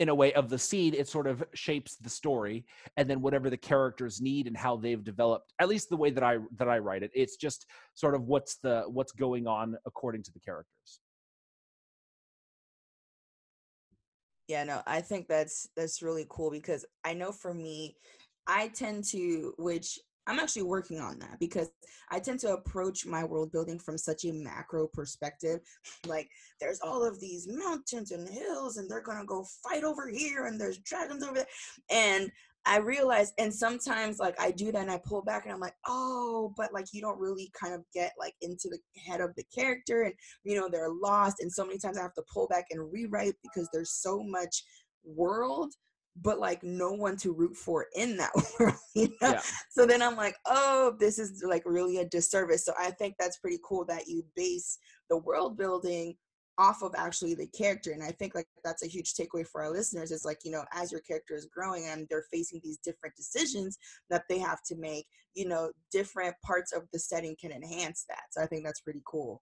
in a way of the scene it sort of shapes the story and then whatever the characters need and how they've developed at least the way that i that i write it. It's just sort of what's the what's going on according to the characters. Yeah no i think that's that's really cool because i know for me i tend to which I'm actually working on that because I tend to approach my world building from such a macro perspective. Like, there's all of these mountains and hills, and they're gonna go fight over here, and there's dragons over there. And I realize, and sometimes like I do that and I pull back and I'm like, oh, but like you don't really kind of get like into the head of the character, and you know, they're lost. And so many times I have to pull back and rewrite because there's so much world but like no one to root for in that world you know? Yeah. so then i'm like oh this is like really a disservice. So i think that's pretty cool that you base the world building off of actually the character and i think like that's a huge takeaway for our listeners is like you know as your character is growing and they're facing these different decisions that they have to make you know different parts of the setting can enhance that so i think that's pretty cool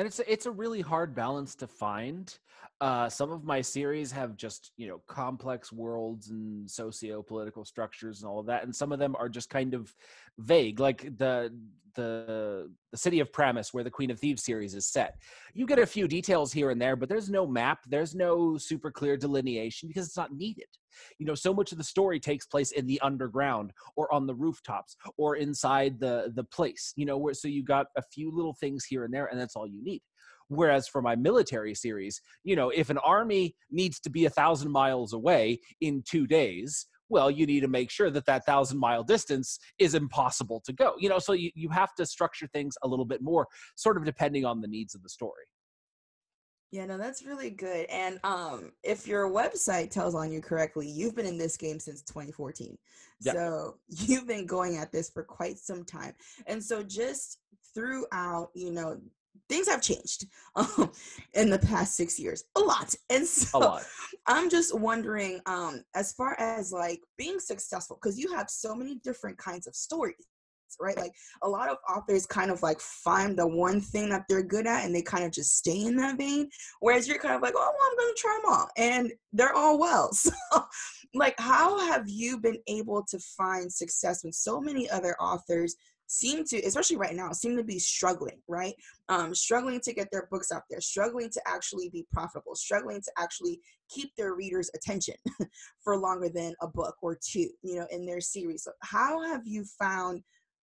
and it's it's a really hard balance to find. Uh, some of my series have just you know complex worlds and socio-political structures and all of that, and some of them are just kind of vague, like the the the city of Praamis, where the Queen of Thieves series is set. You get a few details here and there, but there's no map, there's no super clear delineation because it's not needed. You know, so much of the story takes place in the underground or on the rooftops or inside the the place. You know, where so you got a few little things here and there, and that's all you need. Whereas for my military series, you know, if an army needs to be a thousand miles away in two days, well you need to make sure that that thousand mile distance is impossible to go you know so you, you have to structure things a little bit more sort of depending on the needs of the story yeah, no, that's really good. And um, if your website tells on you correctly, you've been in this game since 2014. Yep. So you've been going at this for quite some time. And so just throughout, you know, things have changed um, in the past six years a lot and so lot. i'm just wondering um, as far as like being successful because you have so many different kinds of stories right like a lot of authors kind of like find the one thing that they're good at and they kind of just stay in that vein whereas you're kind of like oh well, i'm gonna try them all and they're all well so like how have you been able to find success when so many other authors seem to, especially right now, seem to be struggling, right? Um, struggling to get their books out there, struggling to actually be profitable, struggling to actually keep their readers' attention for longer than a book or two, you know, in their series. So how have you found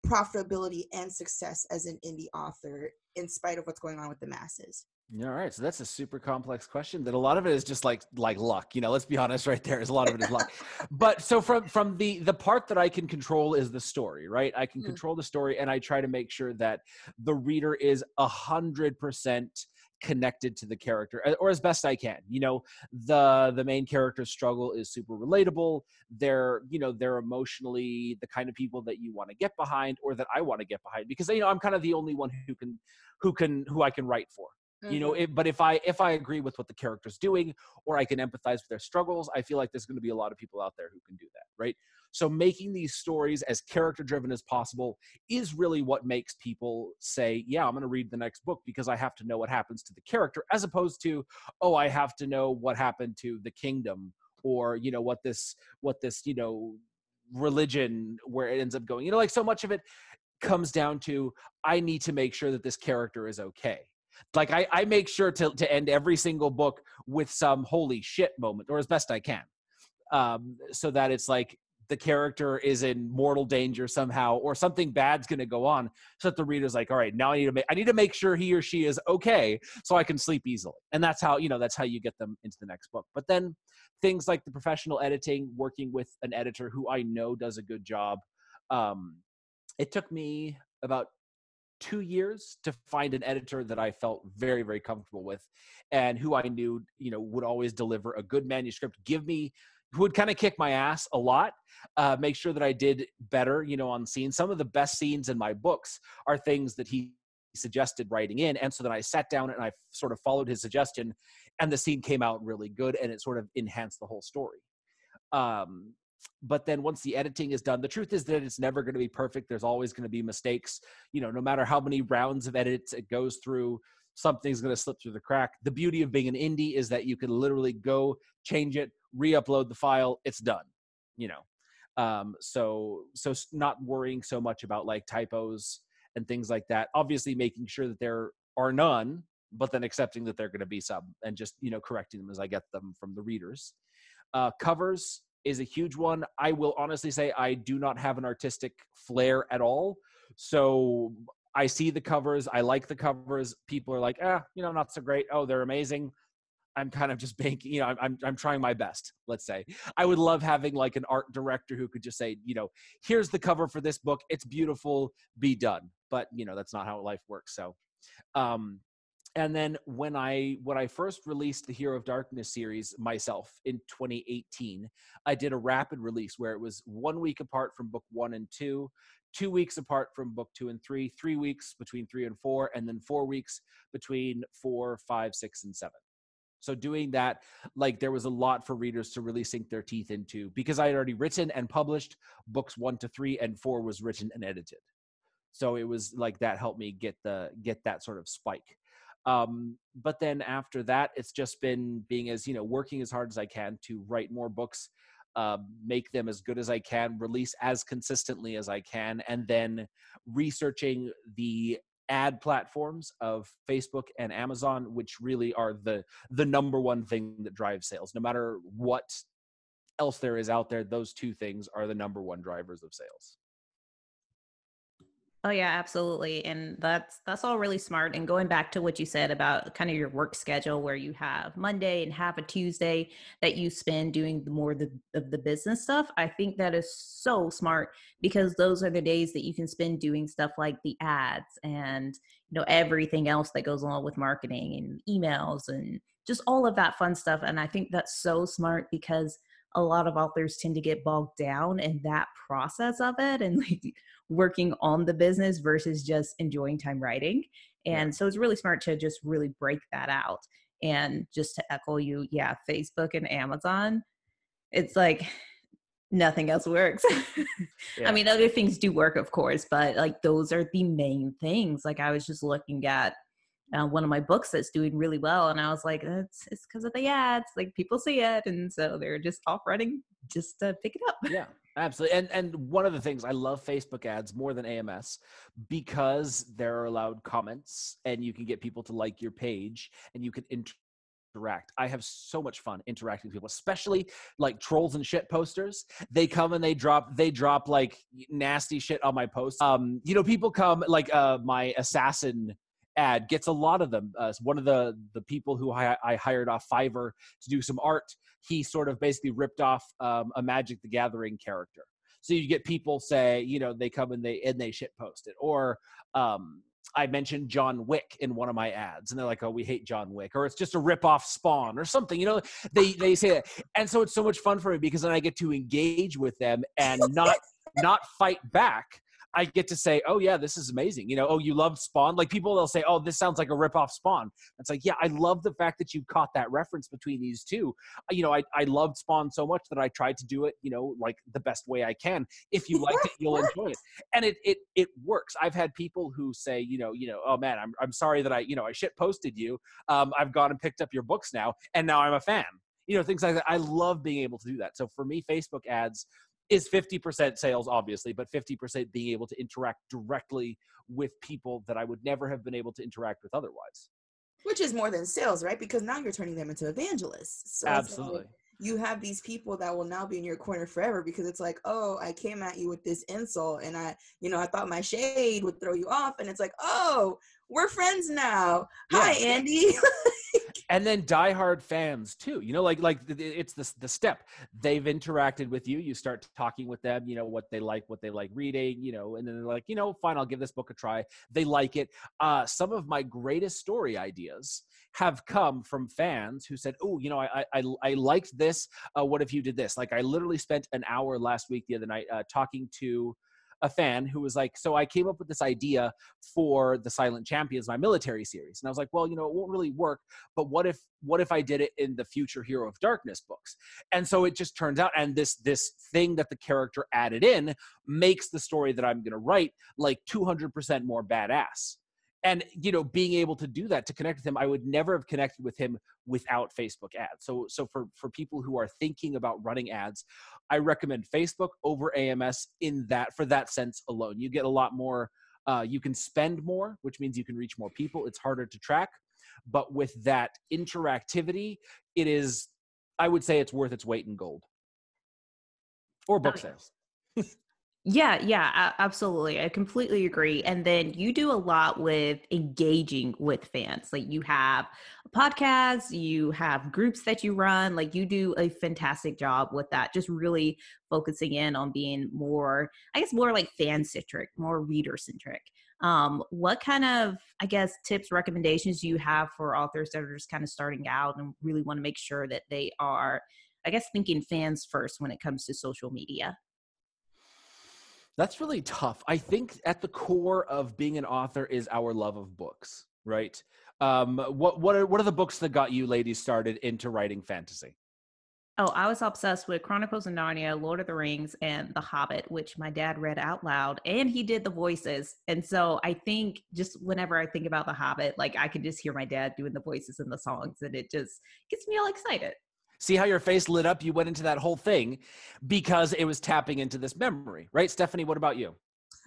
profitability and success as an indie author in spite of what's going on with the masses? All right, so that's a super complex question. That a lot of it is just like like luck. You know, let's be honest. Right there is a lot of it is luck. But so from from the the part that I can control is the story. Right, I can mm. control the story, and I try to make sure that the reader is a hundred percent connected to the character or as best i can you know the the main character's struggle is super relatable they're you know they're emotionally the kind of people that you want to get behind or that i want to get behind because you know i'm kind of the only one who can who can who i can write for Mm-hmm. You know, mm-hmm. it, but if I if I agree with what the character's doing or I can empathize with their struggles, I feel like there's going to be a lot of people out there who can do that, right? So making these stories as character driven as possible is really what makes people say, "Yeah, I'm going to read the next book because I have to know what happens to the character," as opposed to, "Oh, I have to know what happened to the kingdom or, you know, what this what this, you know, religion where it ends up going." You know, like so much of it comes down to I need to make sure that this character is okay Like I, I make sure to to end every single book with some holy shit moment, or as best I can, um, so that it's like the character is in mortal danger somehow or something bad's going to go on so that the reader's like all right now i need to make i need to make sure he or she is okay so i can sleep easily. And that's how you know that's how you get them into the next book. But then things like the professional editing working with an editor who i know does a good job um, it took me about two years to find an editor that I felt very, very comfortable with and who I knew, you know, would always deliver a good manuscript, give me who would kind of kick my ass a lot, uh, make sure that I did better, you know, on scenes. Some of the best scenes in my books are things that he suggested writing in. And so then I sat down and I sort of followed his suggestion, and the scene came out really good and it sort of enhanced the whole story. Um, but then once the editing is done, the truth is that it's never going to be perfect. There's always going to be mistakes. You know, no matter how many rounds of edits it goes through, something's going to slip through the crack. The beauty of being an indie is that you can literally go change it, re-upload the file, it's done. You know, um, so so not worrying so much about like typos and things like that. Obviously, making sure that there are none, but then accepting that they're going to be some, and just you know correcting them as I get them from the readers. Uh, covers is a huge one. I will honestly say I do not have an artistic flair at all. So I see the covers, I like the covers. People are like, ah, you know, not so great. Oh, they're amazing. I'm kind of just banking, you know, I'm, I'm trying my best, let's say. I would love having like an art director who could just say, you know, here's the cover for this book. It's beautiful, be done. But, you know, that's not how life works. So, um, and then when I when I first released the Hero of Darkness series myself in 2018, I did a rapid release where it was one week apart from book one and two, two weeks apart from book two and three, three weeks between three and four, and then four weeks between four, five, six, and seven. So doing that, like there was a lot for readers to really sink their teeth into because I had already written and published books one to three, and four was written and edited. So it was like that helped me get the get that sort of spike. Um, but then after that, it's just been being as you know working as hard as I can to write more books, uh, make them as good as I can, release as consistently as I can, and then researching the ad platforms of Facebook and Amazon, which really are the the number one thing that drives sales. No matter what else there is out there, those two things are the number one drivers of sales. Oh yeah, absolutely. And that's that's all really smart. And going back to what you said about kind of your work schedule where you have Monday and have a Tuesday that you spend doing more the, of the business stuff, I think that is so smart because those are the days that you can spend doing stuff like the ads and you know everything else that goes along with marketing and emails and just all of that fun stuff. And I think that's so smart because a lot of authors tend to get bogged down in that process of it and like working on the business versus just enjoying time writing. And yeah. so it's really smart to just really break that out. And just to echo you, yeah, Facebook and Amazon, it's like nothing else works. yeah. I mean, other things do work, of course, but like those are the main things. Like I was just looking at uh, one of my books that's doing really well, and I was like, it's it's because of the ads. Like people see it, and so they're just off running just to pick it up. Yeah, absolutely. And and one of the things I love Facebook ads more than AMS because there are allowed comments, and you can get people to like your page, and you can interact. I have so much fun interacting with people, especially like trolls and shit posters. They come and they drop they drop like nasty shit on my post. Um, you know, people come like uh my assassin ad gets a lot of them. Uh, one of the the people who I, I, hired off Fiverr to do some art, he sort of basically ripped off um, a Magic the Gathering character. So you get people say, you know, they come and they and they shit post it, or um, I mentioned John Wick in one of my ads, and they're like, "Oh, we hate John Wick," or it's just a rip off Spawn or something. You know, they they say that, and so it's so much fun for me because then I get to engage with them and not not fight back I get to say, oh yeah, this is amazing. You know, oh you love Spawn. Like people they'll say, oh this sounds like a ripoff Spawn. It's like yeah, I love the fact that you caught that reference between these two. You know, I I loved Spawn so much that I tried to do it. You know, like the best way I can. If you liked it, you'll enjoy it, and it it it works. I've had people who say, you know, you know, oh man, I'm I'm sorry that I you know I shit posted you. Um, I've gone and picked up your books now, and now I'm a fan you know things like that i love being able to do that so for me facebook ads is 50% sales obviously but 50% being able to interact directly with people that i would never have been able to interact with otherwise which is more than sales right because now you're turning them into evangelists so absolutely you have these people that will now be in your corner forever because it's like, oh, I came at you with this insult and I, you know, I thought my shade would throw you off. And it's like, oh, we're friends now. Yeah. Hi, Andy. and then diehard fans too. You know, like like it's the the step. They've interacted with you. You start talking with them. You know what they like, what they like reading. You know, and then they're like, you know, fine, I'll give this book a try. They like it. Uh, some of my greatest story ideas have come from fans who said, "Oh, you know, I I I liked this. Uh, what if you did this?" Like I literally spent an hour last week, the other night, uh, talking to a fan who was like, "So I came up with this idea for the Silent Champions, my military series," and I was like, "Well, you know, it won't really work, but what if what if I did it in the future Hero of Darkness books?" And so it just turns out, and this this thing that the character added in makes the story that I'm to write like 200% more badass and you know being able to do that to connect with him i would never have connected with him without facebook ads. So so for for people who are thinking about running ads i recommend facebook over ams in that for that sense alone. You get a lot more uh, you can spend more which means you can reach more people. It's harder to track but with that interactivity it is i would say it's worth its weight in gold. Or book sales Yeah, yeah, absolutely. I completely agree. And then you do a lot with engaging with fans. Like you have podcasts, you have groups that you run. Like you do a fantastic job with that, just really focusing in on being more, I guess, more like fan centric, more reader centric. Um, what kind of, I guess, tips, recommendations do you have for authors that are just kind of starting out and really want to make sure that they are, I guess, thinking fans first when it comes to social media? That's really tough. I think at the core of being an author is our love of books, right? Um, what what are what are the books that got you ladies started into writing fantasy? Oh, I was obsessed with Chronicles of Narnia, Lord of the Rings, and The Hobbit, which my dad read out loud, and he did the voices. And so I think just whenever I think about The Hobbit, like I can just hear my dad doing the voices and the songs, and it just gets me all excited. See how your face lit up? You went into that whole thing because it was tapping into this memory, right? Stephanie, what about you?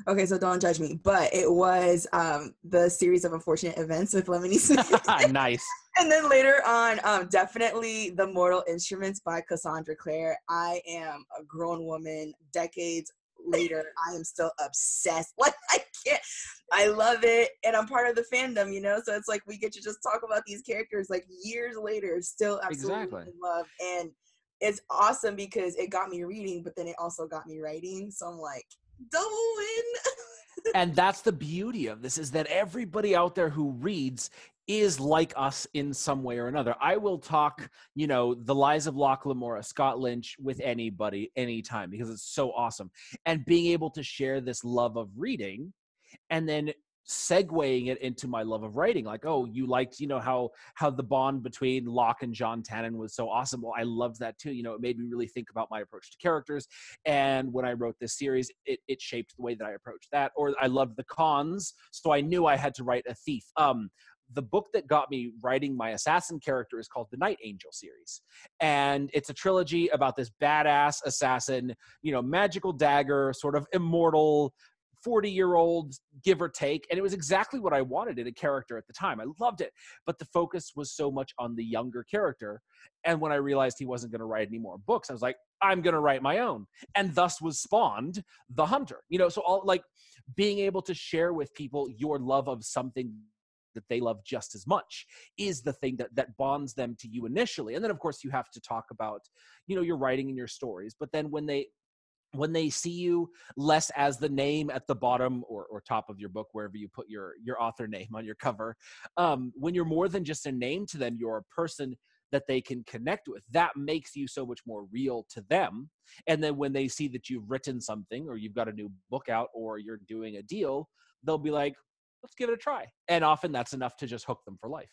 Okay, so don't judge me, but it was um, the series of unfortunate events with Lemony Snicket. nice. and then later on, um, definitely the Mortal Instruments by Cassandra Clare. I am a grown woman, decades later, I am still obsessed. Like I can't. I love it, and I'm part of the fandom, you know. So it's like we get to just talk about these characters like years later, still absolutely exactly. in love, and it's awesome because it got me reading, but then it also got me writing. So I'm like double win. and that's the beauty of this is that everybody out there who reads is like us in some way or another. I will talk, you know, the lies of Locke Lamora, Scott Lynch with anybody, anytime, because it's so awesome. And being able to share this love of reading and then segueing it into my love of writing like oh you liked you know how how the bond between locke and john tannen was so awesome well i loved that too you know it made me really think about my approach to characters and when i wrote this series it, it shaped the way that i approached that or i loved the cons so i knew i had to write a thief um the book that got me writing my assassin character is called the Night Angel series. And it's a trilogy about this badass assassin, you know, magical dagger, sort of immortal, 40 year old, give or take. And it was exactly what I wanted in a character at the time. I loved it. But the focus was so much on the younger character. And when I realized he wasn't going to write any more books, I was like, I'm going to write my own. And thus was spawned The Hunter. You know, so all like being able to share with people your love of something that they love just as much is the thing that that bonds them to you initially. And then of course you have to talk about you know your writing and your stories. But then when they when they see you less as the name at the bottom or, or top of your book wherever you put your your author name on your cover um, when you're more than just a name to them you're a person that they can connect with. That makes you so much more real to them. And then when they see that you've written something or you've got a new book out or you're doing a deal they'll be like let's give it a try. And often that's enough to just hook them for life.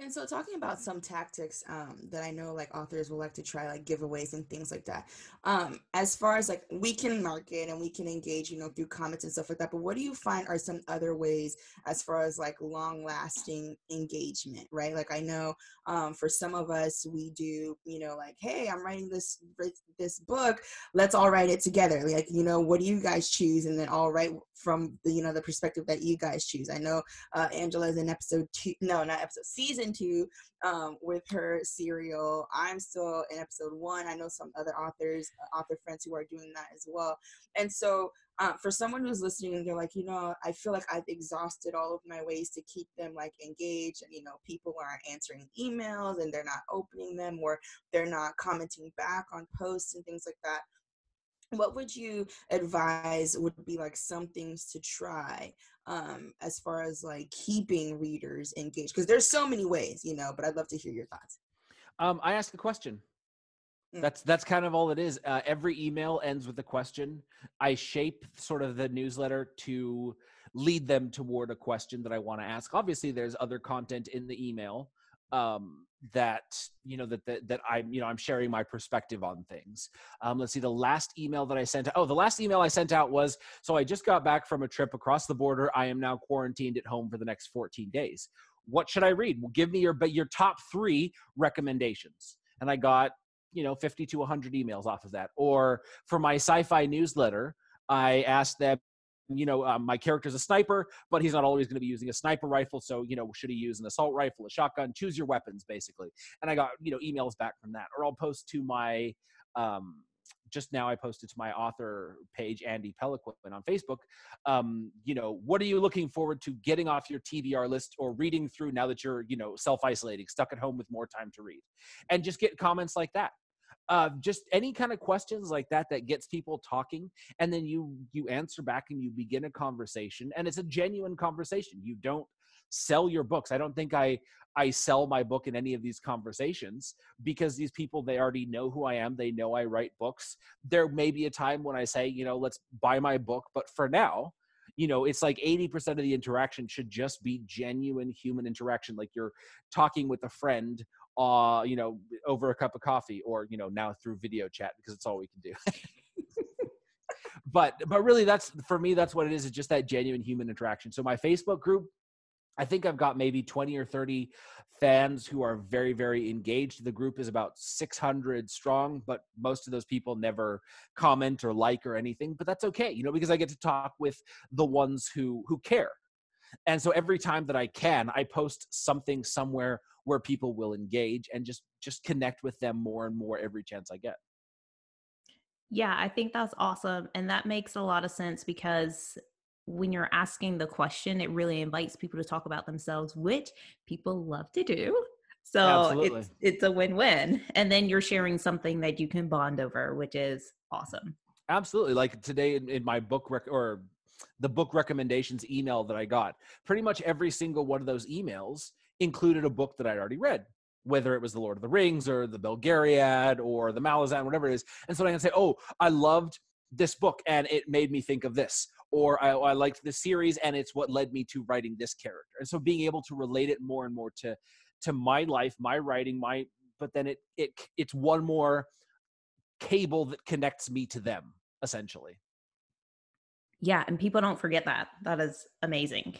And so, talking about some tactics um, that I know like authors will like to try, like giveaways and things like that. Um, as far as like we can market and we can engage, you know, through comments and stuff like that. But what do you find are some other ways as far as like long lasting engagement, right? Like I know um, for some of us, we do, you know, like, hey, I'm writing this this book. Let's all write it together. Like, you know, what do you guys choose? And then all write from the you know the perspective that you guys choose. I know uh, Angela is in episode two, no, not episode season two, um, with her serial. I'm still in episode one. I know some other authors, uh, author friends who are doing that as well. And so uh, for someone who's listening and they're like, you know, I feel like I've exhausted all of my ways to keep them like engaged, and you know, people aren't answering emails and they're not opening them or they're not commenting back on posts and things like that what would you advise would be like some things to try um as far as like keeping readers engaged? Because there's so many ways you know but i'd love to hear your thoughts. Um i ask a question. Mm. that's that's kind of all it is uh, every email ends with a question. I shape sort of the newsletter to lead them toward a question that i want to ask. Obviously there's other content in the email um, that you know that, that that I'm you know I'm sharing my perspective on things. Um, let's see, the last email that I sent. Oh, the last email I sent out was so I just got back from a trip across the border. I am now quarantined at home for the next 14 days. What should I read? Well, give me your but your top three recommendations. And I got you know 50 to 100 emails off of that. Or for my sci-fi newsletter, I asked them you know, um, my character's a sniper, but he's not always going to be using a sniper rifle. So, you know, should he use an assault rifle, a shotgun? Choose your weapons, basically. And I got, you know, emails back from that. Or I'll post to my, um, just now I posted to my author page, Andy Peloquin on Facebook. Um, you know, what are you looking forward to getting off your TBR list or reading through now that you're, you know, self isolating, stuck at home with more time to read? And just get comments like that uh, just any kind of questions like that that gets people talking and then you you answer back and you begin a conversation and it's a genuine conversation. You don't sell your books. I don't think i i sell my book in any of these conversations because these people they already know who i am. They know i write books. There may be a time when i say you know let's buy my book but for now you know it's like 80% of the interaction should just be genuine human interaction like you're talking with a friend uh, you know, over a cup of coffee or, you know, now through video chat because it's all we can do. but but really that's for me that's what it is it's just that genuine human interaction. So my facebook group i think i've got maybe 20 or 30 fans who are very very engaged. The group is about 600 strong but most of those people never comment or like or anything but that's okay you know because i get to talk with the ones who who care. And so every time that i can i post something somewhere where people will engage and just just connect with them more and more every chance I get. Yeah, I think that's awesome and that makes a lot of sense because when you're asking the question it really invites people to talk about themselves which people love to do. So Absolutely. it's it's a win-win and then you're sharing something that you can bond over which is awesome. Absolutely. Like today in, in my book rec- or the book recommendations email that I got, pretty much every single one of those emails included a book that I'd already read, whether it was The Lord of the Rings or The Belgariad or The Malazan, whatever it is. And so I can say, oh, I loved this book and it made me think of this. Or I, I liked this series and it's what led me to writing this character. And so being able to relate it more and more to to my life, my writing, my but then it it it's one more cable that connects me to them essentially. Yeah, and people don't forget that. That is amazing.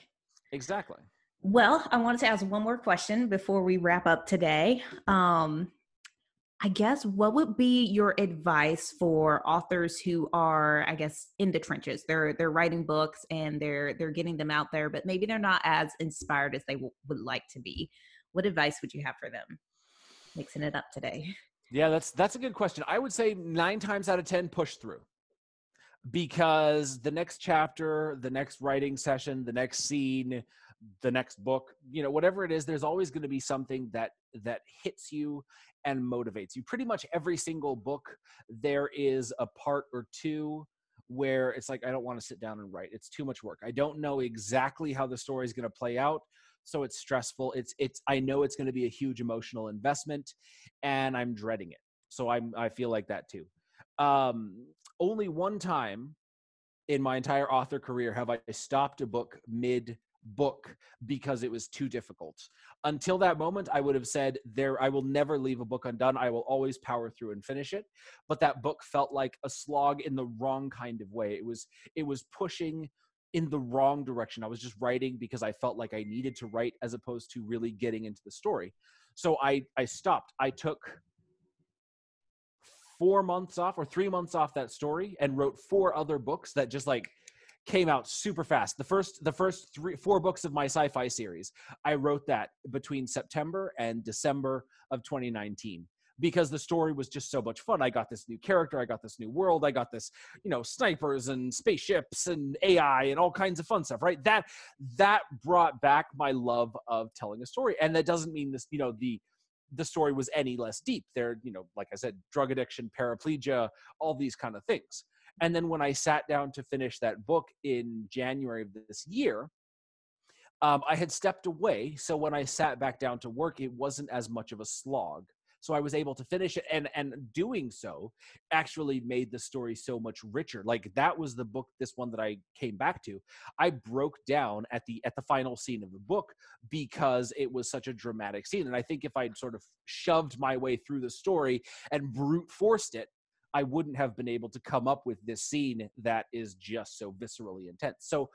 Exactly. Well, I wanted to ask one more question before we wrap up today. Um, I guess what would be your advice for authors who are, I guess, in the trenches? They're they're writing books and they're they're getting them out there, but maybe they're not as inspired as they w- would like to be. What advice would you have for them? Mixing it up today. Yeah, that's that's a good question. I would say nine times out of ten, push through because the next chapter, the next writing session, the next scene, the next book you know whatever it is there's always going to be something that that hits you and motivates you. Pretty much every single book there is a part or two where it's like i don't want to sit down and write. It's too much work. I don't know exactly how the story is going to play out so it's stressful. It's it's i know it's going to be a huge emotional investment and i'm dreading it. So i'm i feel like that too. Um only one time in my entire author career have i stopped a book mid book because it was too difficult. Until that moment, I would have said, There, I will never leave a book undone. I will always power through and finish it. But that book felt like a slog in the wrong kind of way. It was it was pushing in the wrong direction. I was just writing because I felt like I needed to write as opposed to really getting into the story. So I I stopped. I took four months off or three months off that story and wrote four other books that just like came out super fast. The first the first three four books of my sci-fi series, I wrote that between September and December of 2019 because the story was just so much fun. I got this new character, I got this new world, I got this, you know, snipers and spaceships and AI and all kinds of fun stuff, right? That that brought back my love of telling a story. And that doesn't mean this, you know, the the story was any less deep. There, you know, like I said, drug addiction, paraplegia, all these kind of things. And then when I sat down to finish that book in January of this year, um, I had stepped away. So when I sat back down to work, it wasn't as much of a slog. So I was able to finish it, and and doing so actually made the story so much richer. Like that was the book, this one that I came back to. I broke down at the at the final scene of the book because it was such a dramatic scene, and I think if I'd sort of shoved my way through the story and brute forced it, I wouldn't have been able to come up with this scene that is just so viscerally intense. So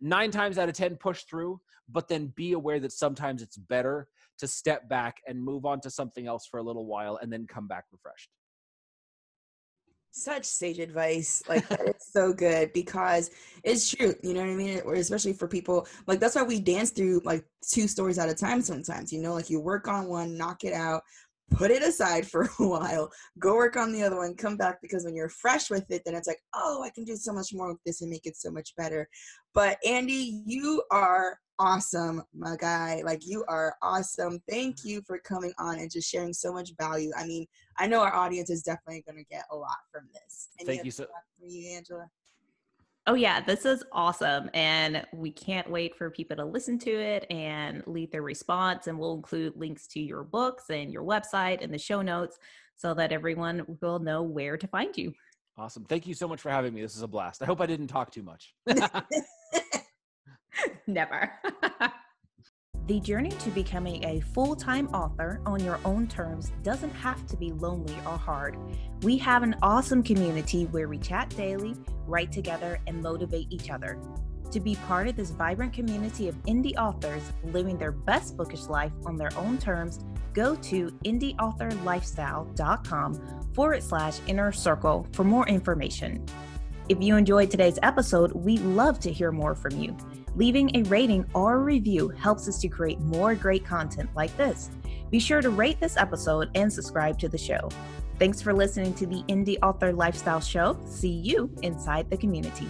nine times out of 10 push through, but then be aware that sometimes it's better to step back and move on to something else for a little while and then come back refreshed. Such sage advice. Like it's so good because it's true. You know what I mean? Or especially for people like that's why we dance through like two stories at a time sometimes. You know, like you work on one, knock it out, put it aside for a while, go work on the other one, come back because when you're fresh with it, then it's like, oh, I can do so much more with this and make it so much better. But Andy, you are awesome, my guy. Like you are awesome. Thank you for coming on and just sharing so much value. I mean, I know our audience is definitely going to get a lot from this. Any Thank you so. From you, Angela. Oh, yeah, this is awesome. And we can't wait for people to listen to it and leave their response. And we'll include links to your books and your website in the show notes so that everyone will know where to find you. Awesome. Thank you so much for having me. This is a blast. I hope I didn't talk too much. Never. The journey to becoming a full time author on your own terms doesn't have to be lonely or hard. We have an awesome community where we chat daily, write together, and motivate each other. To be part of this vibrant community of indie authors living their best bookish life on their own terms, go to indieauthorlifestyle.com forward slash inner circle for more information. If you enjoyed today's episode, we'd love to hear more from you. Leaving a rating or a review helps us to create more great content like this. Be sure to rate this episode and subscribe to the show. Thanks for listening to the Indie Author Lifestyle Show. See you inside the community.